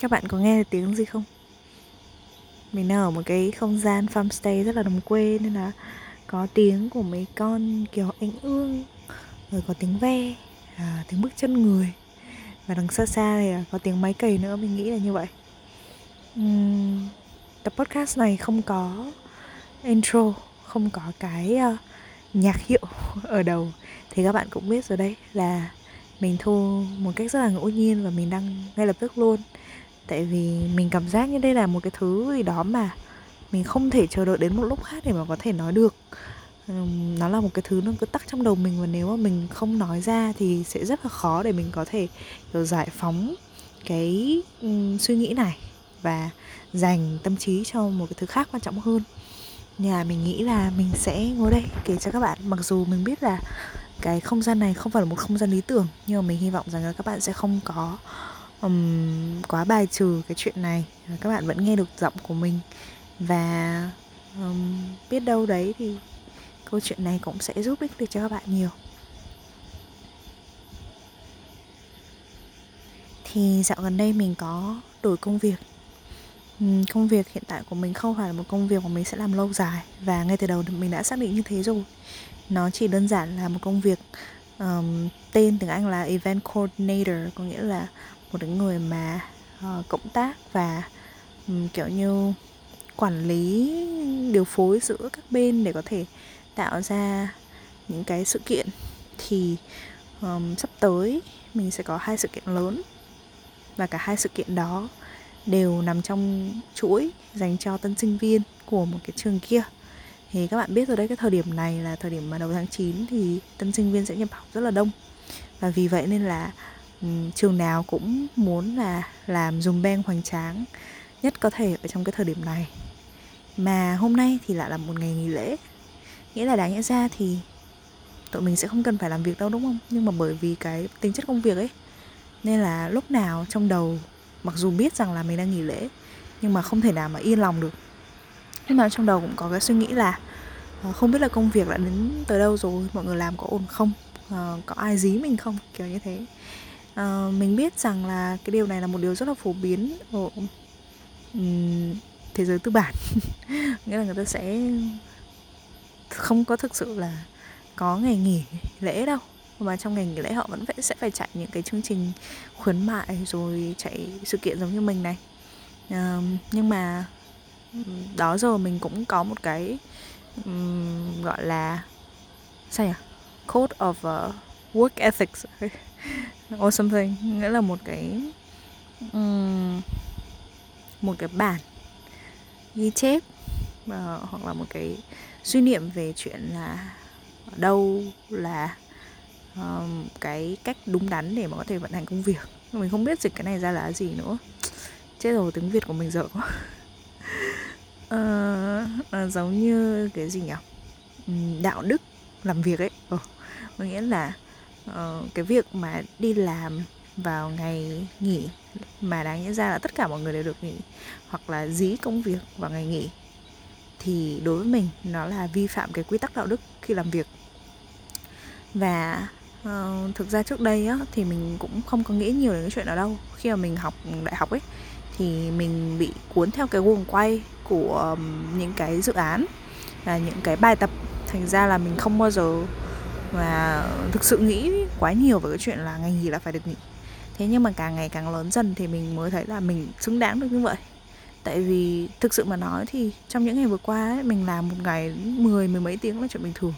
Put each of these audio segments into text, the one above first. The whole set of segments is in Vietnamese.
Các bạn có nghe tiếng gì không? Mình đang ở một cái không gian farmstay rất là đồng quê Nên là có tiếng của mấy con kiểu ánh ương Rồi có tiếng ve, à, tiếng bước chân người. Và đằng xa xa thì có tiếng máy cày nữa, mình nghĩ là như vậy. Uhm, Tập podcast này không có intro, không có cái uh, nhạc hiệu ở đầu. Thì các bạn cũng biết rồi đấy là mình thu một cách rất là ngẫu nhiên và mình đăng ngay lập tức luôn tại vì mình cảm giác như đây là một cái thứ gì đó mà mình không thể chờ đợi đến một lúc khác để mà có thể nói được. Nó là một cái thứ nó cứ tắc trong đầu mình và nếu mà mình không nói ra thì sẽ rất là khó để mình có thể, kiểu, giải phóng cái suy nghĩ này và dành tâm trí cho một cái thứ khác quan trọng hơn. Nhà mình nghĩ là mình sẽ ngồi đây kể cho các bạn. Mặc dù mình biết là cái không gian này không phải là một không gian lý tưởng, nhưng mà mình hy vọng rằng là các bạn sẽ không có um, quá bài trừ cái chuyện này. Các bạn vẫn nghe được giọng của mình. Và um, biết đâu đấy thì câu chuyện này cũng sẽ giúp ích được cho các bạn nhiều. Thì dạo gần đây mình có đổi công việc. Công việc hiện tại của mình không phải là một công việc mà mình sẽ làm lâu dài. Và ngay từ đầu mình đã xác định như thế rồi. Nó chỉ đơn giản là một công việc um, tên tiếng anh là event coordinator có nghĩa là một cái người mà uh, cộng tác và um, kiểu như quản lý điều phối giữa các bên để có thể tạo ra những cái sự kiện thì um, sắp tới mình sẽ có hai sự kiện lớn và cả hai sự kiện đó đều nằm trong chuỗi dành cho tân sinh viên của một cái trường kia. Thì các bạn biết rồi đấy cái thời điểm này là thời điểm mà đầu tháng 9 thì tân sinh viên sẽ nhập học rất là đông và vì vậy nên là Ừ, trường nào cũng muốn là làm dùng beng hoành tráng nhất có thể ở trong cái thời điểm này. Mà hôm nay thì lại là một ngày nghỉ lễ. Nghĩa là đáng nhẽ ra thì tụi mình sẽ không cần phải làm việc đâu, đúng không? Nhưng mà bởi vì cái tính chất công việc ấy, nên là lúc nào trong đầu, mặc dù biết rằng là mình đang nghỉ lễ, nhưng mà không thể nào mà yên lòng được. Nhưng mà trong đầu cũng có cái suy nghĩ là ờ, không biết là công việc đã đến tới đâu rồi, mọi người làm có ổn không? Ờ, có ai dí mình không? Kiểu như thế uh, mình biết rằng là cái điều này là một điều rất là phổ biến ở um, thế giới tư bản. Nghĩa là người ta sẽ không có thực sự là có ngày nghỉ lễ đâu mà trong ngày nghỉ lễ họ vẫn phải sẽ phải chạy những cái chương trình khuyến mại rồi chạy sự kiện giống như mình này. Uh, nhưng mà đó giờ mình cũng có một cái um, gọi là sao nhỉ? Code of uh, work ethics. or something. Nghĩa là một cái um, một cái bản ghi chép uh, hoặc là một cái suy niệm về chuyện là đâu là um, cái cách đúng đắn để mà có thể vận hành công việc. Mình không biết dịch cái này ra là gì nữa. Chết rồi tiếng việt của mình dở quá. Uh, uh, giống như cái gì nhỉ? Đạo đức làm việc ấy. Ừ. có nghĩa là uh, cái việc mà đi làm vào ngày nghỉ mà đáng nhẽ ra là tất cả mọi người đều được nghỉ hoặc là dí công việc vào ngày nghỉ thì đối với mình nó là vi phạm cái quy tắc đạo đức khi làm việc. Và uh, thực ra trước đây á thì mình cũng không có nghĩ nhiều đến cái chuyện đó đâu. Khi mà mình học đại học ấy thì mình bị cuốn theo cái guồng quay của um, những cái dự án và những cái bài tập. Thành ra là mình không bao giờ và thực sự nghĩ quá nhiều về cái chuyện là ngày nghỉ là phải được nghỉ. Thế nhưng mà càng ngày càng lớn dần thì mình mới thấy là mình xứng đáng được như vậy. Tại vì thực sự mà nói thì trong những ngày vừa qua ấy, mình làm một ngày mười mười mấy tiếng là chuyện bình thường.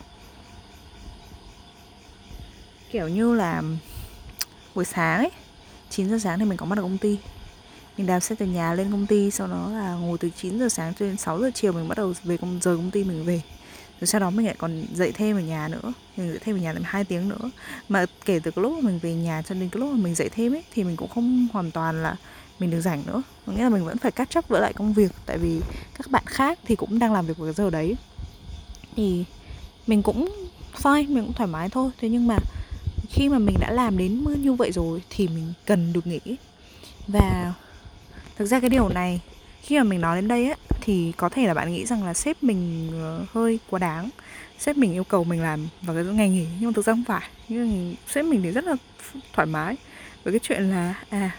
Kiểu như là buổi sáng ấy 9 giờ sáng thì mình có mặt ở công ty. Mình đạp xe từ nhà lên công ty sau đó là ngồi từ 9 giờ sáng cho đến 6 giờ chiều mình bắt đầu về công giờ công ty mình về rồi sau đó mình lại còn dậy thêm ở nhà nữa. Mình dậy thêm ở nhà làm hai tiếng nữa. Mà kể từ cái lúc mà mình về nhà cho đến cái lúc mà mình dậy thêm ấy, thì mình cũng không hoàn toàn là mình được rảnh nữa. Có nghĩa là mình vẫn phải cắt chấp với lại công việc. Tại vì các bạn khác thì cũng đang làm việc vào cái giờ đấy. Thì mình cũng fine, mình cũng thoải mái thôi. Thế nhưng mà khi mà mình đã làm đến như vậy rồi thì mình cần được nghỉ. Và thực ra cái điều này khi mà mình nói đến đây á thì có thể là bạn nghĩ rằng là sếp mình ờ, hơi quá đáng. Sếp mình yêu cầu mình làm vào cái ngày nghỉ nhưng mà thực ra không phải. Nhưng sếp mình thì rất là thoải mái với cái chuyện là à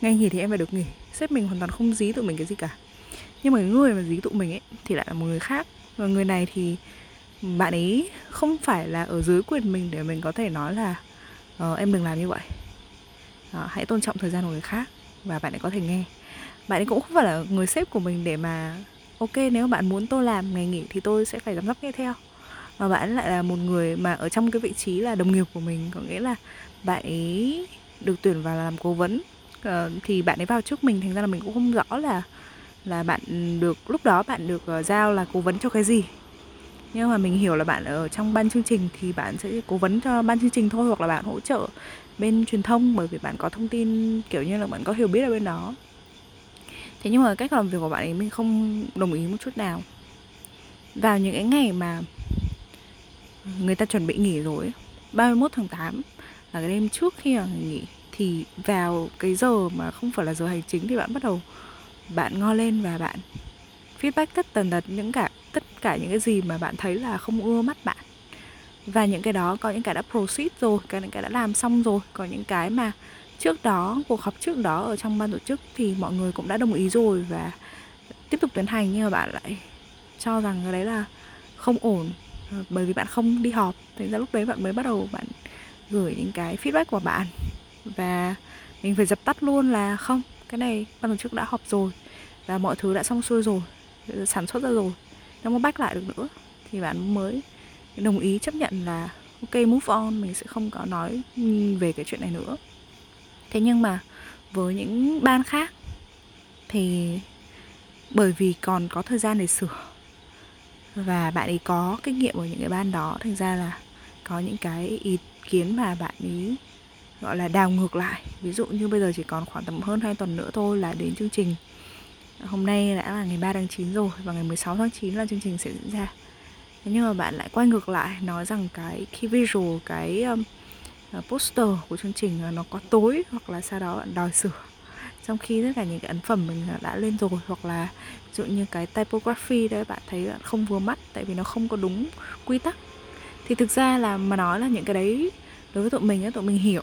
ngày nghỉ thì em phải được nghỉ. Sếp mình hoàn toàn không dí tụi mình cái gì cả. Nhưng mà cái người mà dí tụi mình ấy thì lại là một người khác. Và người này thì bạn ấy không phải là ở dưới quyền mình để mình có thể nói là ờ, em đừng làm như vậy. Uh, hãy tôn trọng thời gian của người khác và bạn ấy có thể nghe bạn ấy cũng không phải là người sếp của mình để mà ok nếu bạn muốn tôi làm ngày nghỉ thì tôi sẽ phải giám sát nghe theo. Mà bạn lại là một người mà ở trong cái vị trí là đồng nghiệp của mình có nghĩa là bạn ấy được tuyển vào làm cố vấn. Uh, thì bạn ấy vào trước mình thành ra là mình cũng không rõ là là bạn được lúc đó bạn được uh, giao là cố vấn cho cái gì. Nhưng mà mình hiểu là bạn ở trong ban chương trình thì bạn sẽ cố vấn cho ban chương trình thôi hoặc là bạn hỗ trợ bên truyền thông bởi vì bạn có thông tin kiểu như là bạn có hiểu biết ở bên đó thế nhưng mà cách làm việc của bạn ấy mình không đồng ý một chút nào. Vào những cái ngày mà người ta chuẩn bị nghỉ rồi 31 tháng 8 là cái đêm trước khi mà nghỉ, thì vào cái giờ mà không phải là giờ hành chính thì bạn bắt đầu bạn ngo lên và bạn feedback tất tần tật những cả, tất cả những cái gì mà bạn thấy là không ưa mắt bạn. Và những cái đó có những cái đã proceed rồi, có những cái đã làm xong rồi, có những cái mà trước đó, cuộc họp trước đó ở trong ban tổ chức thì mọi người cũng đã đồng ý rồi và tiếp tục tiến hành, nhưng mà bạn lại cho rằng cái đấy là không ổn ờ, bởi vì bạn không đi họp. Thành ra lúc đấy bạn mới bắt đầu bạn gửi những cái feedback của bạn và mình phải dập tắt luôn là không, cái này ban tổ chức đã họp rồi và mọi thứ đã xong xuôi rồi, sản xuất ra rồi. Không có bách lại được nữa thì bạn mới đồng ý chấp nhận là, ok, move on, mình sẽ không có nói về cái chuyện này nữa thế nhưng mà với những ban khác thì bởi vì còn có thời gian để sửa và bạn ấy có kinh nghiệm ở những cái ban đó thành ra là có những cái ý kiến mà bạn ấy gọi là đào ngược lại. Ví dụ như bây giờ chỉ còn khoảng tầm hơn 2 tuần nữa thôi là đến chương trình. Hôm nay đã là ngày 3 tháng 9 rồi và ngày 16 tháng 9 là chương trình sẽ diễn ra. Thế nhưng mà bạn lại quay ngược lại nói rằng cái key visual cái um, À, poster của chương trình à, nó có tối hoặc là sau đó bạn đòi sửa. Trong khi tất cả những cái ấn phẩm mình à, đã lên rồi hoặc là ví dụ như cái typography đấy bạn thấy bạn không vừa mắt tại vì nó không có đúng quy tắc. Thì thực ra là mà nói là những cái đấy đối với tụi mình ấy, tụi mình hiểu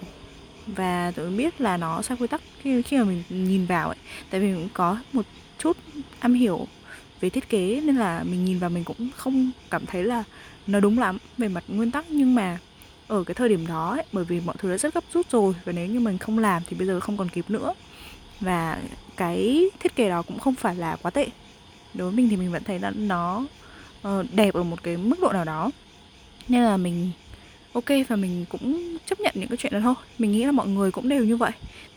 và tụi mình biết là nó sai quy tắc khi khi mà mình nhìn vào ấy. Tại vì cũng có một chút am hiểu về thiết kế nên là mình nhìn vào mình cũng không cảm thấy là nó đúng lắm về mặt nguyên tắc. Nhưng mà ở cái thời điểm đó ấy, bởi vì mọi thứ đã rất gấp rút rồi và nếu như mình không làm thì bây giờ không còn kịp nữa. Và cái thiết kế đó cũng không phải là quá tệ. Đối với mình thì mình vẫn thấy là nó ờ, đẹp ở một cái mức độ nào đó. Nên là mình ok và mình cũng chấp nhận những cái chuyện đó thôi. Mình nghĩ là mọi người cũng đều như vậy.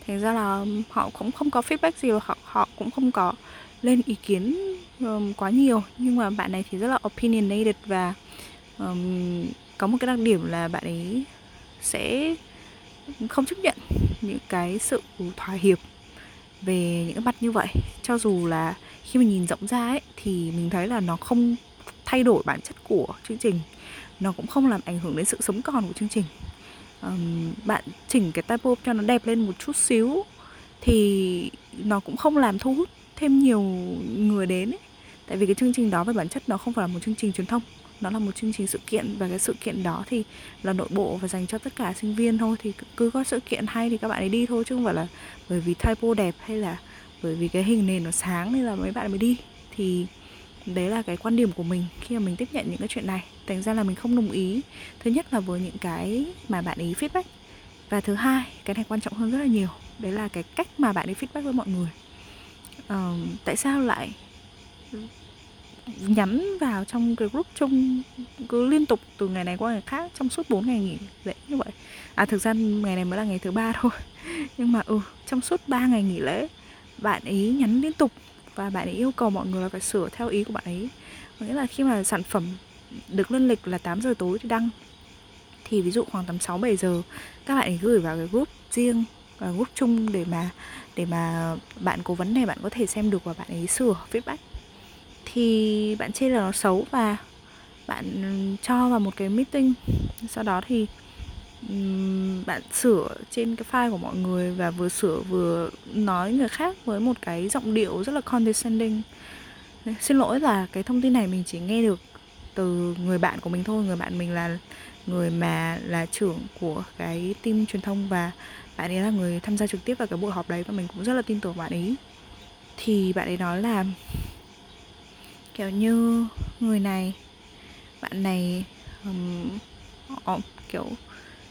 Thành ra là họ cũng không có feedback gì họ họ cũng không có lên ý kiến um, quá nhiều. Nhưng mà bạn này thì rất là opinionated và um, có một cái đặc điểm là bạn ấy sẽ không chấp nhận những cái sự thỏa hiệp về những cái mặt như vậy. Cho dù là khi mình nhìn rộng ra ấy thì mình thấy là nó không thay đổi bản chất của chương trình. Nó cũng không làm ảnh hưởng đến sự sống còn của chương trình. Um, bạn chỉnh cái typo cho nó đẹp lên một chút xíu thì nó cũng không làm thu hút thêm nhiều người đến ấy. tại vì cái chương trình đó về bản chất nó không phải là một chương trình truyền thông nó là một chương trình sự kiện và cái sự kiện đó thì là nội bộ và dành cho tất cả sinh viên thôi. Thì cứ có sự kiện hay thì các bạn ấy đi thôi chứ không phải là bởi vì typo đẹp hay là bởi vì cái hình nền nó sáng nên là mấy bạn mới đi. Thì đấy là cái quan điểm của mình khi mà mình tiếp nhận những cái chuyện này. Thành ra là mình không đồng ý. Thứ nhất là với những cái mà bạn ấy feedback. Và thứ hai cái này quan trọng hơn rất là nhiều. Đấy là cái cách mà bạn ấy feedback với mọi người. Uh, tại sao lại nhắn vào trong cái group chung cứ liên tục từ ngày này qua ngày khác trong suốt 4 ngày nghỉ lễ như vậy. À thực ra ngày này mới là ngày thứ ba thôi. Nhưng mà ừ trong suốt 3 ngày nghỉ lễ, bạn ấy nhắn liên tục và bạn ấy yêu cầu mọi người là phải sửa theo ý của bạn ấy. Có nghĩa là khi mà sản phẩm được lên lịch là 8 giờ tối thì đăng. Thì ví dụ khoảng tầm 6 7 giờ, các bạn ấy gửi vào cái group riêng và group chung để mà để mà bạn cố vấn này bạn có thể xem được và bạn ấy sửa feedback thì bạn chê là nó xấu và bạn ừ, cho vào một cái meeting. Sau đó thì bạn sửa trên cái file của mọi người và vừa sửa vừa nói người khác với một cái giọng điệu rất là condescending. Xin lỗi là cái thông tin này mình chỉ nghe được từ người bạn của mình thôi. Người bạn mình là người mà là trưởng của cái team truyền thông và bạn ấy là người tham gia trực tiếp vào cái buổi họp đấy và mình cũng rất là tin tưởng bạn ấy. Thì bạn ấy nói là kiểu như người này bạn này um, kiểu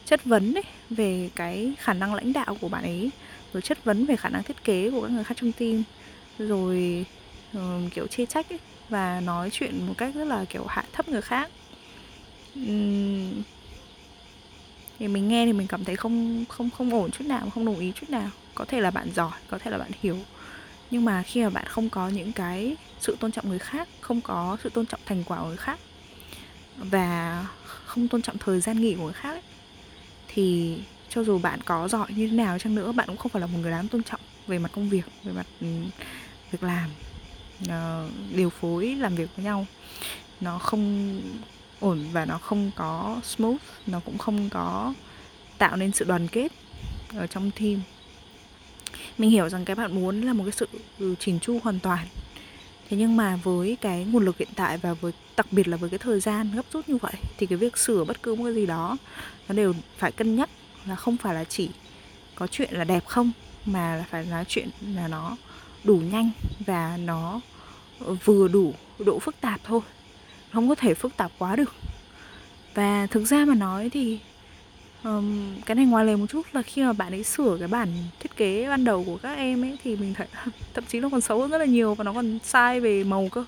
chất vấn đấy về cái khả năng lãnh đạo của bạn ấy rồi chất vấn về khả năng thiết kế của các người khác trong team rồi um, kiểu chê trách ấy, và nói chuyện một cách rất là kiểu hạ thấp người khác. Um, thì mình nghe thì mình cảm thấy không không không ổn chút nào không đồng ý chút nào. Có thể là bạn giỏi có thể là bạn hiểu nhưng mà khi mà bạn không có những cái sự tôn trọng người khác không có sự tôn trọng thành quả của người khác và không tôn trọng thời gian nghỉ của người khác ấy, thì cho dù bạn có giỏi như thế nào chăng nữa bạn cũng không phải là một người đáng tôn trọng về mặt công việc về mặt ừ, việc làm. Uh, điều phối làm việc với nhau nó không ổn và nó không có smooth nó cũng không có tạo nên sự đoàn kết ở trong team mình hiểu rằng cái bạn muốn là một cái sự ừ, chỉnh chu hoàn toàn. Thế nhưng mà với cái nguồn lực hiện tại và với, đặc biệt là với cái thời gian gấp rút như vậy, thì cái việc sửa bất cứ một cái gì đó, nó đều phải cân nhắc là không phải là chỉ có chuyện là đẹp không, mà là phải là chuyện là nó đủ nhanh và nó vừa đủ độ phức tạp thôi. Không có thể phức tạp quá được. Và thực ra mà nói thì um, cái này ngoài lề một chút là khi mà bạn ấy sửa cái bản thiết kế ban đầu của các em ấy thì mình thấy thậm chí nó còn xấu hơn rất là nhiều và nó còn sai về màu cơ.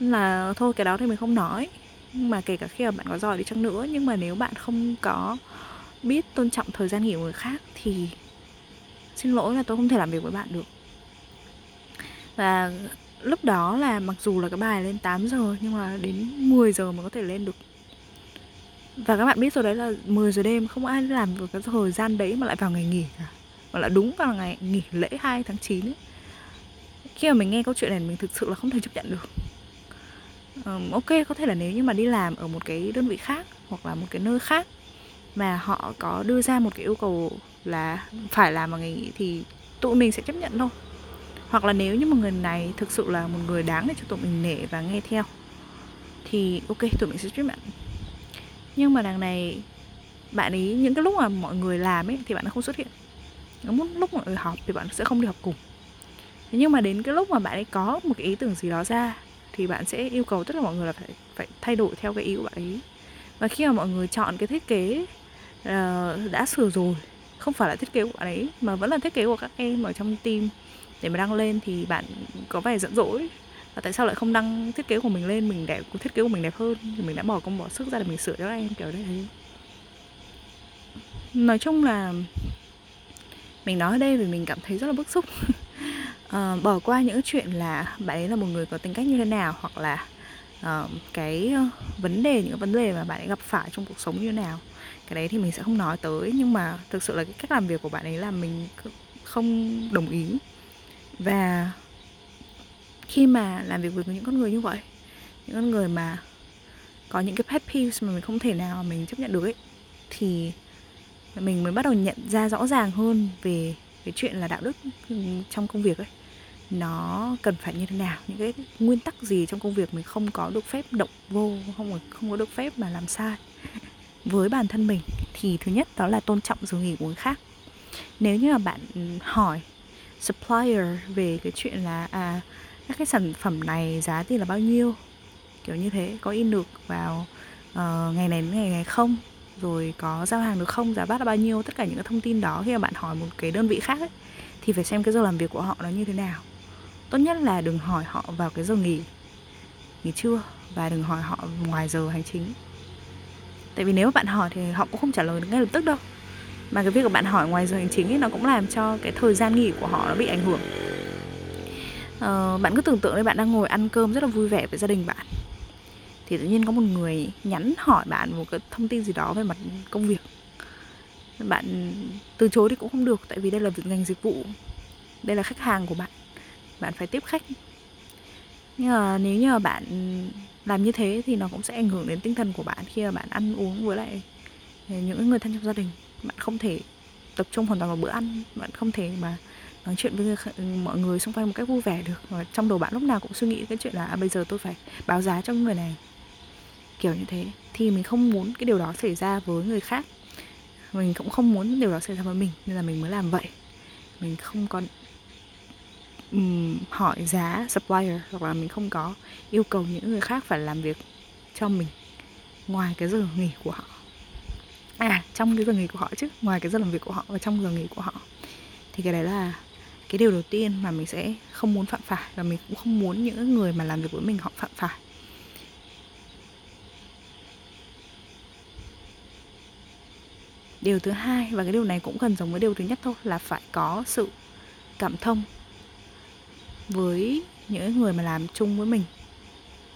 Là thôi cái đó thì mình không nói. Nhưng mà kể cả khi mà bạn có giỏi đi chăng nữa nhưng mà nếu bạn không có biết tôn trọng thời gian nghỉ của người khác thì xin lỗi là tôi không thể làm việc với bạn được. Và lúc đó là mặc dù là cái bài lên 8 giờ nhưng mà đến 10 giờ mới có thể lên được và các bạn biết rồi đấy là 10 giờ đêm không ai làm được cái thời gian đấy mà lại vào ngày nghỉ cả. Mà lại đúng vào ngày nghỉ lễ 2 tháng 9 ấy. khi mà mình nghe câu chuyện này mình thực sự là không thể chấp nhận được. Um, ok có thể là nếu như mà đi làm ở một cái đơn vị khác hoặc là một cái nơi khác mà họ có đưa ra một cái yêu cầu là phải làm vào ngày nghỉ thì tụi mình sẽ chấp nhận thôi. Hoặc là nếu như một người này thực sự là một người đáng để cho tụi mình nể và nghe theo thì ok tụi mình sẽ chấp nhận nhưng mà đằng này bạn ấy những cái lúc mà mọi người làm ấy thì bạn không xuất hiện. Những lúc mọi người họp thì bạn sẽ không đi học cùng. Thế nhưng mà đến cái lúc mà bạn ấy có một cái ý tưởng gì đó ra thì bạn sẽ yêu cầu tất cả mọi người là phải phải thay đổi theo cái ý của bạn ấy. Và khi mà mọi người chọn cái thiết kế uh, đã sửa rồi không phải là thiết kế của bạn ấy mà vẫn là thiết kế của các em ở trong team để mà đăng lên thì bạn có vẻ giận dỗi và tại sao lại không đăng thiết kế của mình lên mình đẹp thiết kế của mình đẹp hơn? Thì mình đã bỏ công bỏ sức ra để mình sửa cho các em kiểu đấy. Nói chung là mình nói ở đây vì mình cảm thấy rất là bức xúc. À, bỏ qua những chuyện là bạn ấy là một người có tính cách như thế nào hoặc là uh, cái ờ, vấn đề những vấn đề mà bạn ấy gặp phải trong cuộc sống như thế nào. Cái đấy thì mình sẽ không nói tới nhưng mà thực sự là cái cách làm việc của bạn ấy là mình không đồng ý. Và khi mà làm việc với những con người như vậy, những con người mà có những cái pet peeves mà mình không thể nào mình chấp nhận được ấy, thì mình mới bắt đầu nhận ra rõ ràng hơn về cái chuyện là đạo đức trong công việc ấy. Nó cần phải như thế nào, những cái nguyên tắc gì trong công việc mình không có được phép động vô, không không có được phép mà làm sai với bản thân mình, thì thứ nhất đó là tôn trọng giờ nghỉ của người khác. Nếu như là bạn ừ, hỏi supplier về cái chuyện là à các cái sản phẩm này giá thì là bao nhiêu? Kiểu như thế có in được vào uh, ngày này đến ngày này không? Rồi có giao hàng được không? Giá bát là bao nhiêu? Tất cả những cái thông tin đó khi mà bạn hỏi một cái đơn vị khác ấy, thì phải xem cái giờ làm việc của họ nó như thế nào. Tốt nhất là đừng hỏi họ vào cái giờ nghỉ nghỉ trưa và đừng hỏi họ ngoài giờ hành chính. Tại vì nếu mà bạn hỏi thì họ cũng không trả lời được ngay lập tức đâu. Mà cái việc của bạn hỏi ngoài giờ hành chính ấy nó cũng làm cho cái thời gian nghỉ của họ nó bị ảnh hưởng uh, bạn cứ tưởng tượng đây bạn đang ngồi ăn cơm rất là vui vẻ với gia đình bạn. Thì tự nhiên có một người nhắn hỏi bạn một cái thông tin gì đó về mặt công việc. Bạn từ chối thì cũng không được tại vì đây là việc ngành dịch vụ. Đây là khách hàng của bạn. Bạn phải tiếp khách. Nhưng mà nếu như mà bạn làm như thế thì nó cũng sẽ ảnh hưởng đến tinh thần của bạn khi mà bạn ăn uống với lại những người thân trong gia đình. Bạn không thể tập trung hoàn toàn vào bữa ăn. Bạn không thể mà nói chuyện với mọi người xung quanh một cách vui vẻ được. Và trong đầu bạn lúc nào cũng suy nghĩ cái chuyện là à, bây giờ tôi phải báo giá cho người này. Kiểu như thế. Thì mình không muốn cái điều đó xảy ra với người khác. Mình cũng không muốn điều đó xảy ra với mình nên là mình mới làm vậy. Mình không còn um, hỏi giá supplier hoặc là mình không có yêu cầu những người khác phải làm việc cho mình ngoài cái giờ nghỉ của họ. À trong cái giờ nghỉ của họ chứ ngoài cái giờ làm việc của họ và trong giờ nghỉ của họ. Thì cái đấy là cái điều đầu tiên mà mình sẽ không muốn phạm phải và mình cũng không muốn những người mà làm việc với mình họ phạm phải. Điều thứ hai, và cái điều này cũng gần giống với điều thứ nhất thôi, là phải có sự cảm thông với những người mà làm chung với mình.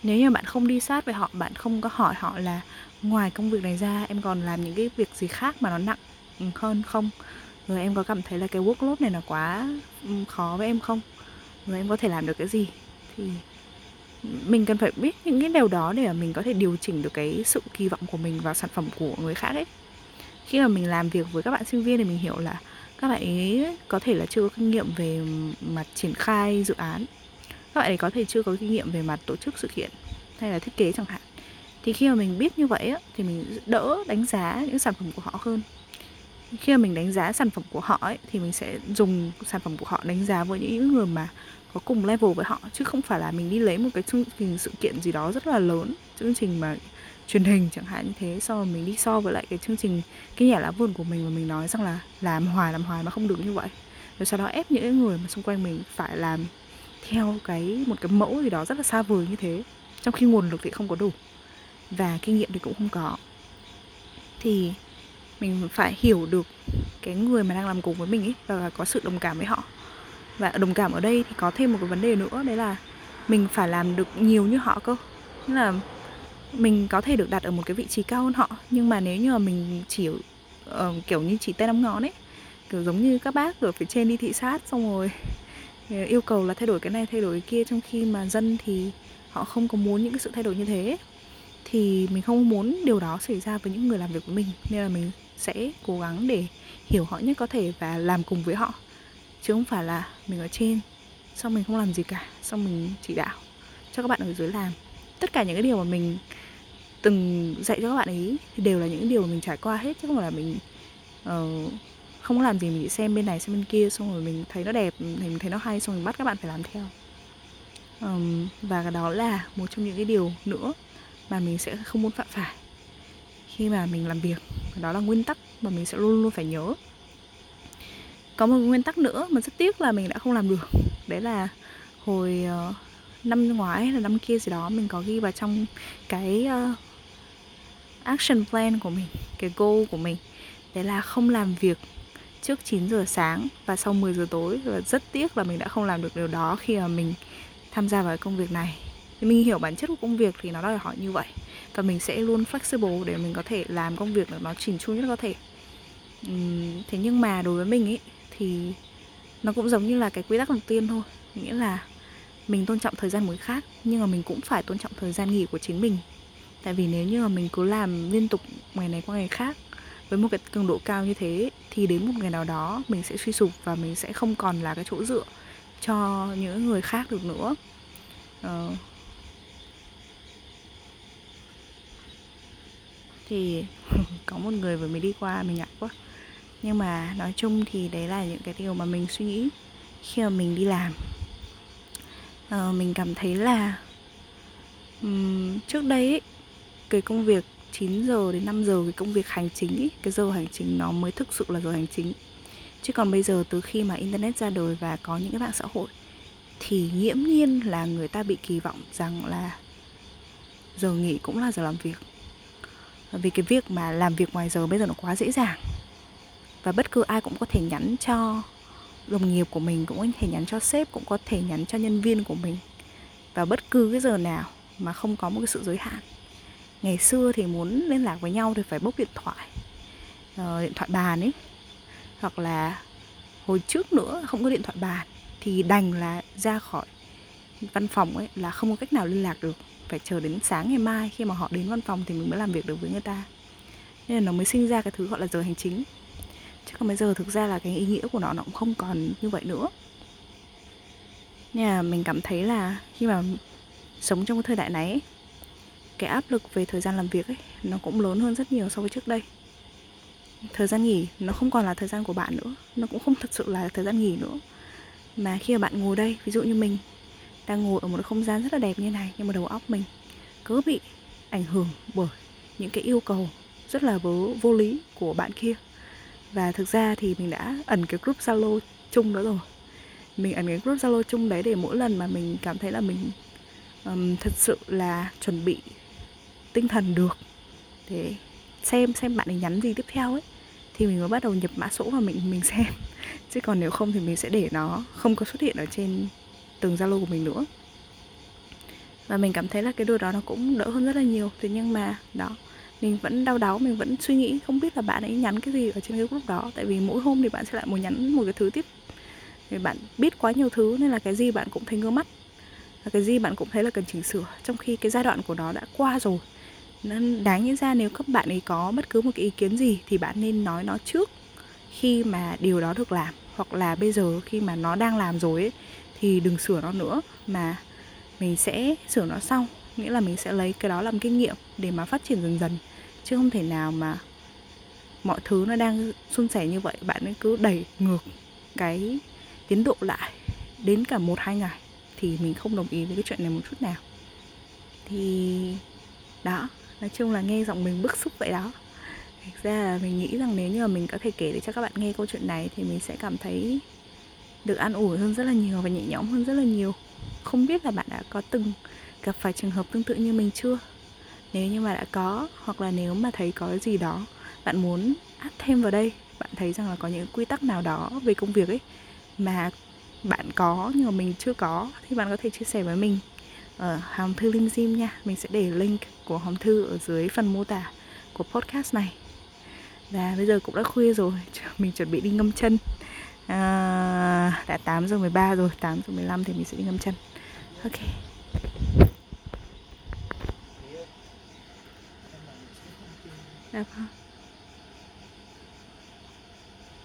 Nếu như bạn không đi sát với họ, bạn không có hỏi họ là ngoài công việc này ra, em còn làm những cái việc gì khác mà nó nặng hơn không? Rồi em có cảm thấy là cái workload này là quá ừ, khó với em không? Rồi em có thể làm được cái gì? Thì mình cần phải biết những cái điều đó để mà mình có thể điều chỉnh được cái sự kỳ vọng của mình vào sản phẩm của người khác ấy. Khi mà mình làm việc với các bạn sinh viên thì mình hiểu là các bạn ấy có thể là chưa có kinh nghiệm về mặt triển khai dự án. Các bạn ấy có thể chưa có kinh nghiệm về mặt tổ chức sự kiện hay là thiết kế chẳng hạn. Thì khi mà mình biết như vậy á, thì mình đỡ đánh giá những sản phẩm của họ hơn khi mà mình đánh giá sản phẩm của họ ấy, thì mình sẽ dùng sản phẩm của họ đánh giá với những người mà có cùng level với họ chứ không phải là mình đi lấy một cái chương trình sự kiện gì đó rất là lớn chương trình mà truyền hình chẳng hạn như thế sau rồi mình đi so với lại cái chương trình cái nhà lá vườn của mình và mình nói rằng là làm hoài làm hoài mà không được như vậy. Rồi sau đó ép những người mà xung quanh mình phải làm theo cái một cái mẫu gì đó rất là xa vời như thế trong khi nguồn lực thì không có đủ và kinh nghiệm thì cũng không có. Thì mình phải hiểu được cái người mà đang làm cùng với mình ấy và có sự đồng cảm với họ. Và đồng cảm ở đây thì có thêm một cái vấn đề nữa đấy là mình phải làm được nhiều như họ cơ. Nghĩa là mình có thể được đặt ở một cái vị trí cao hơn họ nhưng mà nếu như mà mình chỉ uh, kiểu như chỉ tay năm ngón ấy kiểu giống như các bác ở phía trên đi thị sát xong rồi yêu cầu là thay đổi cái này thay đổi cái kia trong khi mà dân thì họ không có muốn những cái sự thay đổi như thế thì mình không muốn điều đó xảy ra với những người làm việc của mình. Nên là mình sẽ cố gắng để hiểu họ nhất có thể và làm cùng với họ. Chứ không phải là mình ở trên xong mình không làm gì cả xong mình chỉ đạo cho các bạn ở dưới làm. Tất cả những cái điều mà mình từng dạy cho các bạn ấy thì đều là những điều mà mình trải qua hết chứ không phải là mình uh, không làm gì mình chỉ xem bên này xem bên kia xong rồi mình thấy nó đẹp thì mình thấy nó hay xong rồi mình bắt các bạn phải làm theo. Um, và đó là một trong những cái điều nữa mà mình sẽ không muốn phạm phải khi mà mình làm việc. Đó là nguyên tắc mà mình sẽ luôn luôn phải nhớ. Có một nguyên tắc nữa mà rất tiếc là mình đã không làm được. Đấy là hồi uh, năm ngoái hay là năm kia gì đó mình có ghi vào trong cái uh, action plan của mình cái goal của mình. Đấy là không làm việc trước 9 giờ sáng và sau 10 giờ tối. Và rất tiếc là mình đã không làm được điều đó khi mà mình tham gia vào công việc này thì mình hiểu bản chất của công việc thì nó đòi hỏi như vậy. Và mình sẽ luôn flexible để mình có thể làm công việc nó chỉnh chu nhất có thể. Uhm, thế nhưng mà đối với mình ấy thì nó cũng giống như là cái quy tắc đầu tiên thôi. Nghĩa là mình tôn trọng thời gian người khác nhưng mà mình cũng phải tôn trọng thời gian nghỉ của chính mình. Tại vì nếu như mà mình cứ làm liên tục ngày này qua ngày khác với một cái cường độ cao như thế thì đến một ngày nào đó mình sẽ suy sụp và mình sẽ không còn là cái chỗ dựa cho những người khác được nữa. Uh, thì có một người vừa mới đi qua mình ngại quá nhưng mà nói chung thì đấy là những cái điều mà mình suy nghĩ khi mà mình đi làm. À, mình cảm thấy là um, trước đây ấy, cái công việc 9 giờ đến 5 giờ cái công việc hành chính ý, cái giờ hành chính nó mới thực sự là giờ hành chính. Chứ còn bây giờ từ khi mà internet ra đời và có những cái mạng xã hội thì nghiễm nhiên là người ta bị kỳ vọng rằng là giờ nghỉ cũng là giờ làm việc vì cái việc mà làm việc ngoài giờ bây giờ nó quá dễ dàng. Và bất cứ ai cũng có thể nhắn cho đồng nghiệp của mình cũng có thể nhắn cho sếp cũng có thể nhắn cho nhân viên của mình. Vào bất cứ cái giờ nào mà không có một cái sự giới hạn. Ngày xưa thì muốn liên lạc với nhau thì phải bốc điện thoại uh, điện thoại bàn ấy. Hoặc là hồi trước nữa không có điện thoại bàn thì đành là ra khỏi văn phòng ấy là không có cách nào liên lạc được phải chờ đến sáng ngày mai khi mà họ đến văn phòng thì mình mới làm việc được với người ta. Nên là nó mới sinh ra cái thứ gọi là giờ hành chính. Chứ còn bây giờ thực ra là cái ý nghĩa của nó nó cũng không còn như vậy nữa. Nên là mình cảm thấy là khi mà sống trong cái thời đại này ấy, cái áp lực về thời gian làm việc ấy nó cũng lớn hơn rất nhiều so với trước đây. Thời gian nghỉ nó không còn là thời gian của bạn nữa. Nó cũng không thật sự là thời gian nghỉ nữa. Mà khi mà bạn ngồi đây ví dụ như mình đang ngồi ở một không gian rất là đẹp như này nhưng mà đầu óc mình cứ bị ảnh hưởng bởi những cái yêu cầu rất là vô, vô lý của bạn kia. Và thực ra thì mình đã ẩn cái group zalo chung đó rồi. Mình ẩn cái group zalo chung đấy để mỗi lần mà mình cảm thấy là mình um, thật sự là chuẩn bị tinh thần được để xem xem bạn ấy nhắn gì tiếp theo ấy thì mình mới bắt đầu nhập mã số và mình mình xem. Chứ còn nếu không thì mình sẽ để nó không có xuất hiện ở trên từng zalo của mình nữa. Và mình cảm thấy là cái điều đó nó cũng đỡ hơn rất là nhiều. Thế nhưng mà đó mình vẫn đau đáu mình vẫn suy nghĩ không biết là bạn ấy nhắn cái gì ở trên cái group đó. Tại vì mỗi hôm thì bạn sẽ lại muốn nhắn một cái thứ tiếp. Thì bạn biết quá nhiều thứ nên là cái gì bạn cũng thấy ngứa mắt. Và cái gì bạn cũng thấy là cần chỉnh sửa. Trong khi cái giai đoạn của nó đã qua rồi. Nên đáng nhẽ ra nếu các bạn ấy có bất cứ một cái ý kiến gì thì bạn nên nói nó trước khi mà điều đó được làm. Hoặc là bây giờ khi mà nó đang làm rồi ấy, thì đừng sửa nó nữa, mà mình sẽ sửa nó sau. Nghĩa là mình sẽ lấy cái đó làm kinh nghiệm để mà phát triển dần dần. Chứ không thể nào mà mọi thứ nó đang suôn sẻ như vậy, bạn ấy cứ đẩy ngược cái tiến độ lại đến cả một, hai ngày thì mình không đồng ý với cái chuyện này một chút nào. Thì đó, nói chung là nghe giọng mình bức xúc vậy đó. Thực ra là mình nghĩ rằng nếu như mà mình có thể kể để cho các bạn nghe câu chuyện này thì mình sẽ cảm thấy được an ủi hơn rất là nhiều và nhẹ nhõm hơn rất là nhiều. Không biết là bạn đã có từng gặp phải trường hợp tương tự như mình chưa? Nếu như mà đã có, hoặc là nếu mà thấy có gì đó bạn muốn áp thêm vào đây, bạn thấy rằng là có những quy tắc nào đó về công việc ấy mà bạn có nhưng mà mình chưa có thì bạn có thể chia sẻ với mình ở hòm thư Linh Jim nha. Mình sẽ để link của hòm thư ở dưới phần mô tả của podcast này. Và bây giờ cũng đã khuya rồi, mình chuẩn bị đi ngâm chân à, đã 8 giờ 13 rồi 8 giờ 15 thì mình sẽ đi ngâm chân ok Đẹp không?